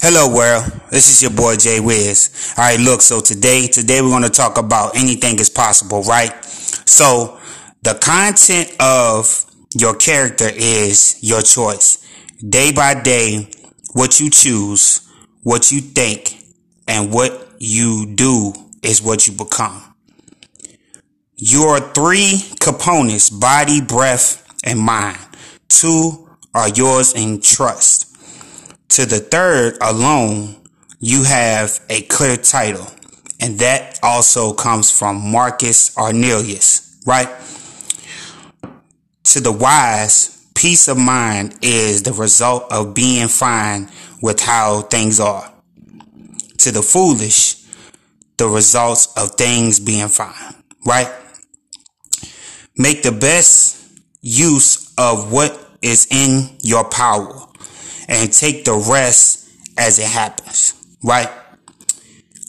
Hello world, this is your boy Jay Wiz. Alright, look, so today, today we're gonna talk about anything is possible, right? So, the content of your character is your choice. Day by day, what you choose, what you think, and what you do is what you become. Your three components, body, breath, and mind. Two are yours in trust. To the third alone, you have a clear title. And that also comes from Marcus Aurelius, right? To the wise, peace of mind is the result of being fine with how things are. To the foolish, the results of things being fine, right? Make the best use of what is in your power and take the rest as it happens, right?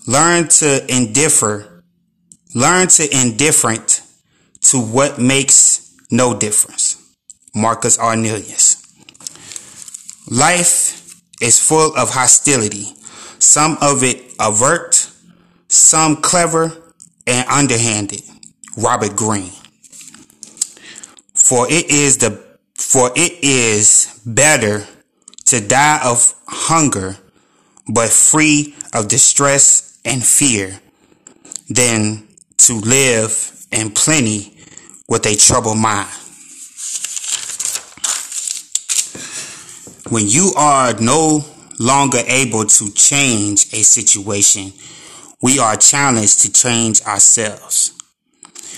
Learn to indiffer, learn to indifferent to what makes no difference. Marcus Aurelius. Life is full of hostility, some of it overt, some clever and underhanded. Robert Greene. For it is the for it is better to die of hunger, but free of distress and fear, than to live in plenty with a troubled mind. When you are no longer able to change a situation, we are challenged to change ourselves.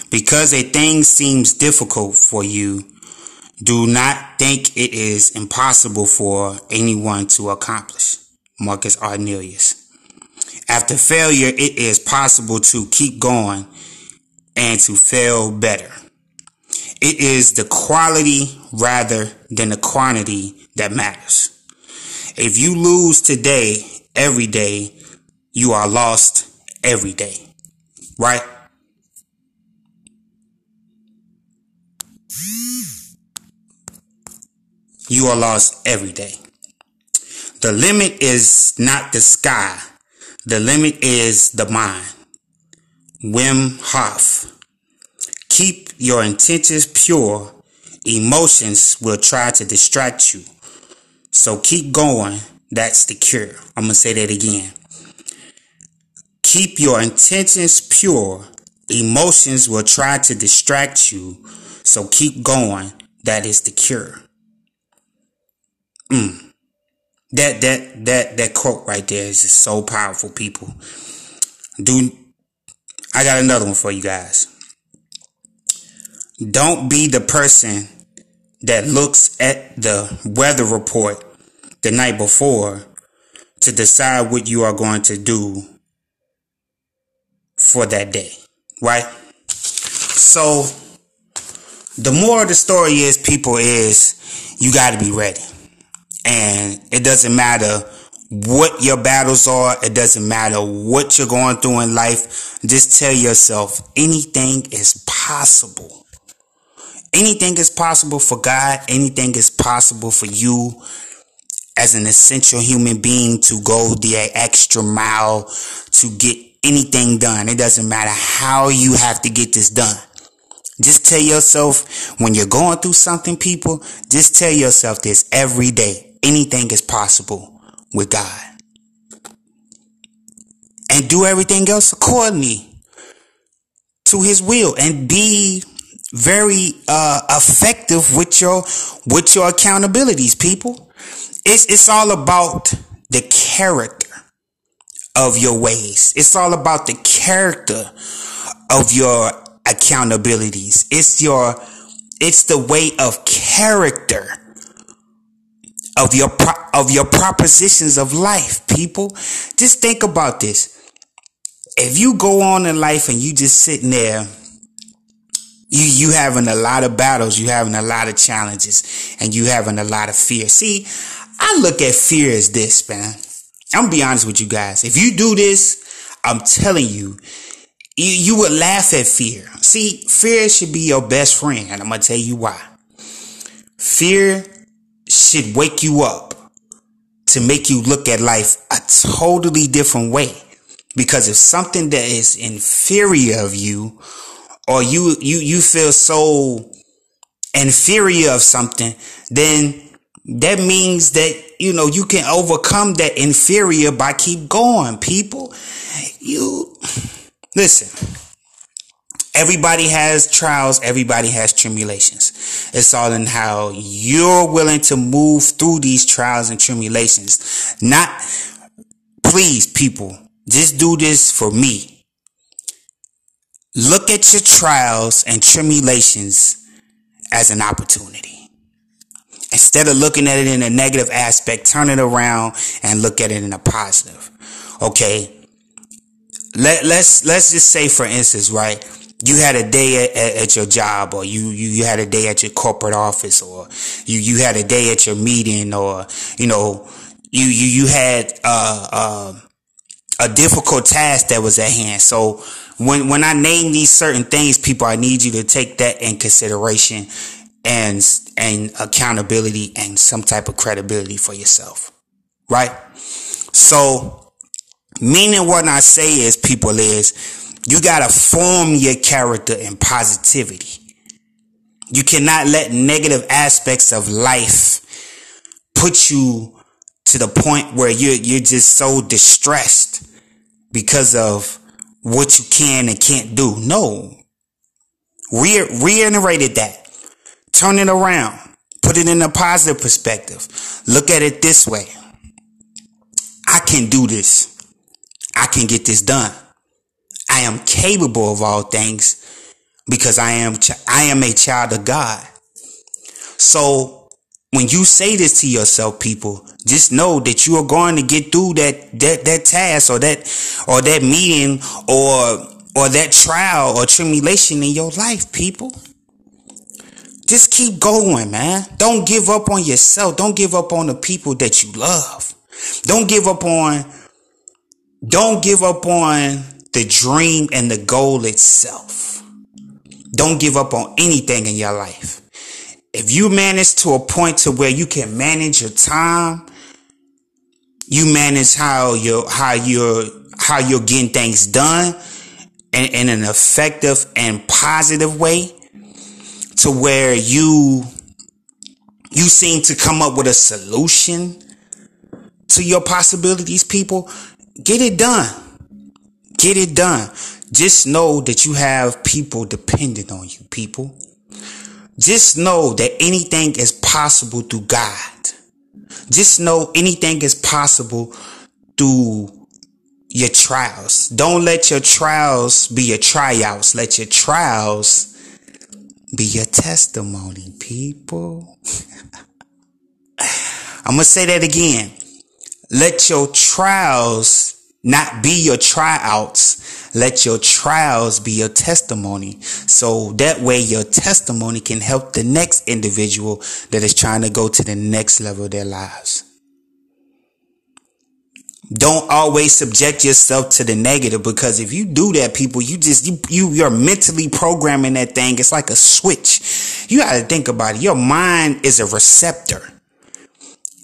Because a thing seems difficult for you, do not think it is impossible for anyone to accomplish. Marcus Aurelius. After failure, it is possible to keep going and to fail better. It is the quality rather than the quantity that matters. If you lose today, every day, you are lost every day. Right? You are lost every day. The limit is not the sky. The limit is the mind. Wim Hof. Keep your intentions pure. Emotions will try to distract you. So keep going. That's the cure. I'm going to say that again. Keep your intentions pure. Emotions will try to distract you. So keep going. That is the cure. Mm. That that that that quote right there is just so powerful, people. Do I got another one for you guys. Don't be the person that looks at the weather report the night before to decide what you are going to do for that day, right? So the more the story is, people, is you got to be ready. And it doesn't matter what your battles are. It doesn't matter what you're going through in life. Just tell yourself anything is possible. Anything is possible for God. Anything is possible for you as an essential human being to go the extra mile to get anything done. It doesn't matter how you have to get this done. Just tell yourself when you're going through something, people, just tell yourself this every day anything is possible with God. And do everything else accordingly to his will and be very uh, effective with your with your accountabilities people. It's it's all about the character of your ways. It's all about the character of your accountabilities. It's your it's the way of character of your pro- of your propositions of life, people. Just think about this. If you go on in life and you just sitting there, you you having a lot of battles, you having a lot of challenges, and you having a lot of fear. See, I look at fear as this, man. I'm gonna be honest with you guys. If you do this, I'm telling you, you, you would laugh at fear. See, fear should be your best friend, and I'm gonna tell you why. Fear should wake you up to make you look at life a totally different way. Because if something that is inferior of you, or you, you, you feel so inferior of something, then that means that, you know, you can overcome that inferior by keep going, people. You, listen. Everybody has trials. Everybody has tribulations. It's all in how you're willing to move through these trials and tribulations. Not, please, people, just do this for me. Look at your trials and tribulations as an opportunity. Instead of looking at it in a negative aspect, turn it around and look at it in a positive. Okay. Let, let's, let's just say, for instance, right? You had a day at, at, your job or you, you, you had a day at your corporate office or you, you had a day at your meeting or, you know, you, you, you had, uh, uh, a difficult task that was at hand. So when, when I name these certain things, people, I need you to take that in consideration and, and accountability and some type of credibility for yourself. Right? So meaning what I say is people is, you gotta form your character in positivity. You cannot let negative aspects of life put you to the point where you're, you're just so distressed because of what you can and can't do. No. Re- reiterated that. Turn it around. Put it in a positive perspective. Look at it this way. I can do this. I can get this done. I am capable of all things because I am, I am a child of God. So when you say this to yourself, people, just know that you are going to get through that, that, that task or that, or that meeting or, or that trial or tribulation in your life, people. Just keep going, man. Don't give up on yourself. Don't give up on the people that you love. Don't give up on, don't give up on the dream and the goal itself. Don't give up on anything in your life. If you manage to a point to where you can manage your time, you manage how you how you're how you're getting things done in, in an effective and positive way to where you you seem to come up with a solution to your possibilities, people, get it done. Get it done. Just know that you have people dependent on you, people. Just know that anything is possible through God. Just know anything is possible through your trials. Don't let your trials be your tryouts. Let your trials be your testimony, people. I'm going to say that again. Let your trials not be your tryouts. Let your trials be your testimony. So that way your testimony can help the next individual that is trying to go to the next level of their lives. Don't always subject yourself to the negative because if you do that, people, you just, you, you, you're mentally programming that thing. It's like a switch. You got to think about it. Your mind is a receptor.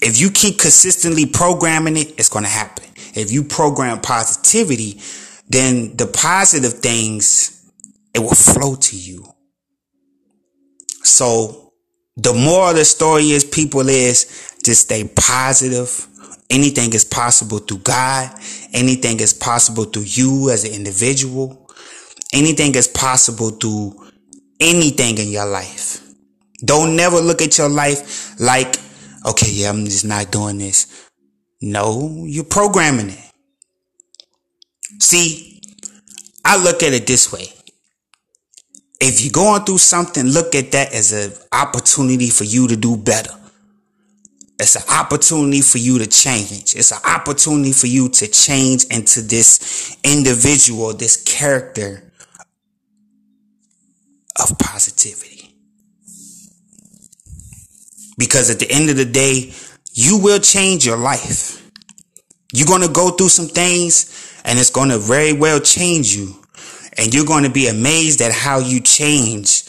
If you keep consistently programming it, it's going to happen. If you program positivity, then the positive things, it will flow to you. So the more the story is, people is just stay positive. Anything is possible through God. Anything is possible through you as an individual. Anything is possible through anything in your life. Don't never look at your life like, okay, yeah, I'm just not doing this. No, you're programming it. See, I look at it this way. If you're going through something, look at that as an opportunity for you to do better. It's an opportunity for you to change. It's an opportunity for you to change into this individual, this character of positivity. Because at the end of the day, you will change your life. You're going to go through some things and it's going to very well change you. And you're going to be amazed at how you change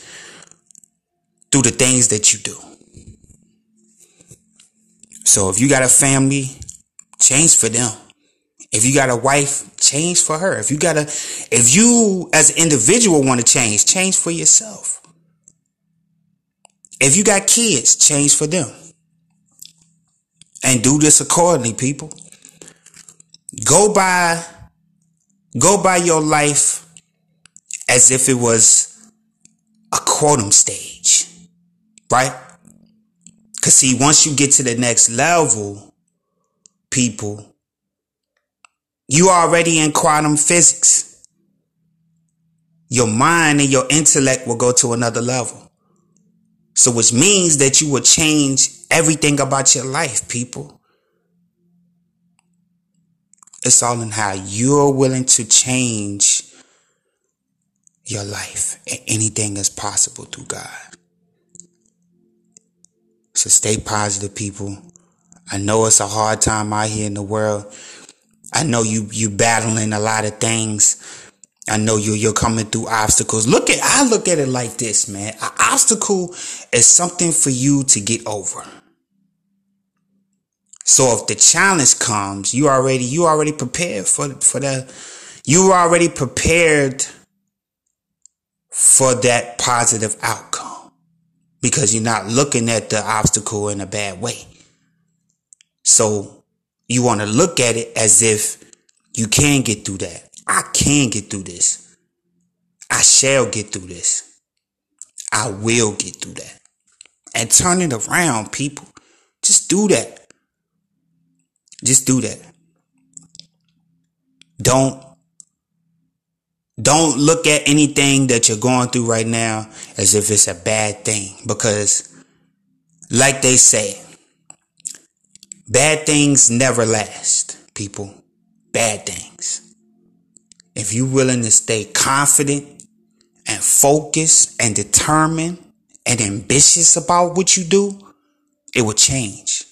through the things that you do. So if you got a family, change for them. If you got a wife, change for her. If you got a, if you as an individual want to change, change for yourself. If you got kids, change for them. And do this accordingly, people. Go by, go by your life as if it was a quantum stage, right? Cause see, once you get to the next level, people, you already in quantum physics. Your mind and your intellect will go to another level. So which means that you will change everything about your life, people. It's all in how you're willing to change your life. Anything is possible through God. So stay positive, people. I know it's a hard time out here in the world. I know you you battling a lot of things. I know you you're coming through obstacles. Look at I look at it like this, man. An obstacle is something for you to get over. So if the challenge comes, you already you already prepared for for the you already prepared for that positive outcome because you're not looking at the obstacle in a bad way. So you want to look at it as if you can get through that. I can get through this. I shall get through this. I will get through that. And turn it around, people. Just do that. Just do that. Don't don't look at anything that you're going through right now as if it's a bad thing because like they say Bad things never last, people. Bad things. If you're willing to stay confident and focused and determined and ambitious about what you do, it will change.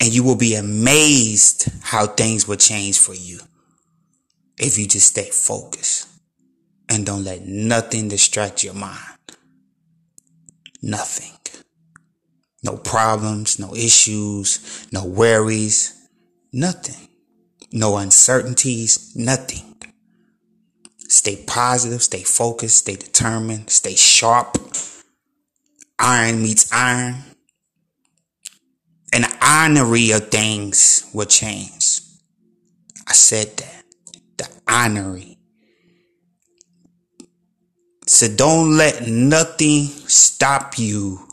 And you will be amazed how things will change for you if you just stay focused and don't let nothing distract your mind. Nothing. No problems, no issues, no worries, nothing. No uncertainties, nothing. Stay positive, stay focused, stay determined, stay sharp. Iron meets iron. And the honorary of things will change. I said that. The honorary. So don't let nothing stop you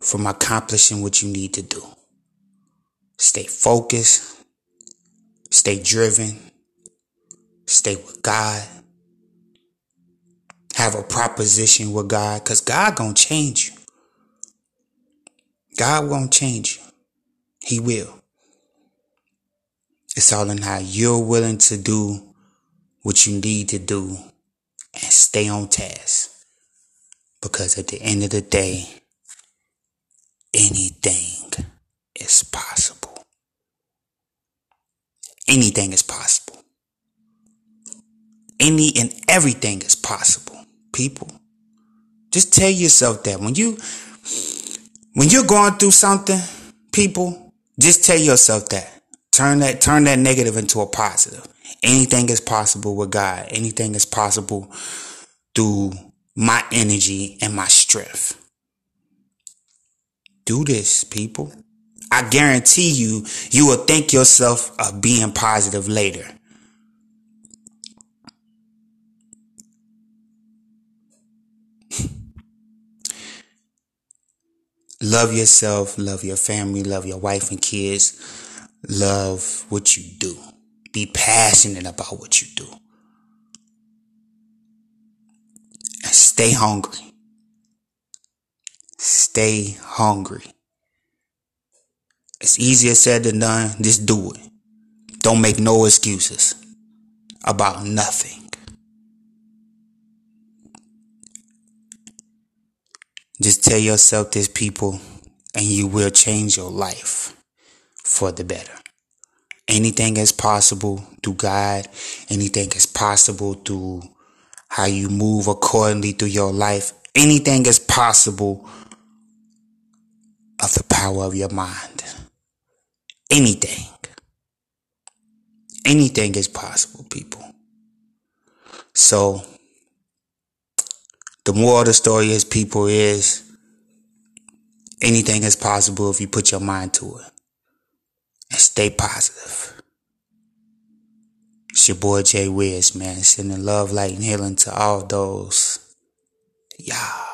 from accomplishing what you need to do. Stay focused, stay driven, stay with God. Have a proposition with God because God gonna change you. God won't change you. He will. It's all in how you're willing to do what you need to do and stay on task. Because at the end of the day, anything is possible. Anything is possible. Any and everything is possible, people. Just tell yourself that when you when you're going through something, people, just tell yourself that. Turn that turn that negative into a positive. Anything is possible with God. Anything is possible through my energy and my strength. Do this, people. I guarantee you, you will thank yourself of being positive later. love yourself, love your family, love your wife and kids, love what you do. Be passionate about what you do. And stay hungry. Stay hungry. It's easier said than done. Just do it. Don't make no excuses about nothing. Just tell yourself this, people, and you will change your life for the better. Anything is possible through God. Anything is possible through how you move accordingly through your life. Anything is possible of the power of your mind. Anything. Anything is possible, people. So, the moral of the story is, people, is anything is possible if you put your mind to it. And stay positive. It's your boy Jay Wiz, man. Sending love, light, and healing to all those. Yeah.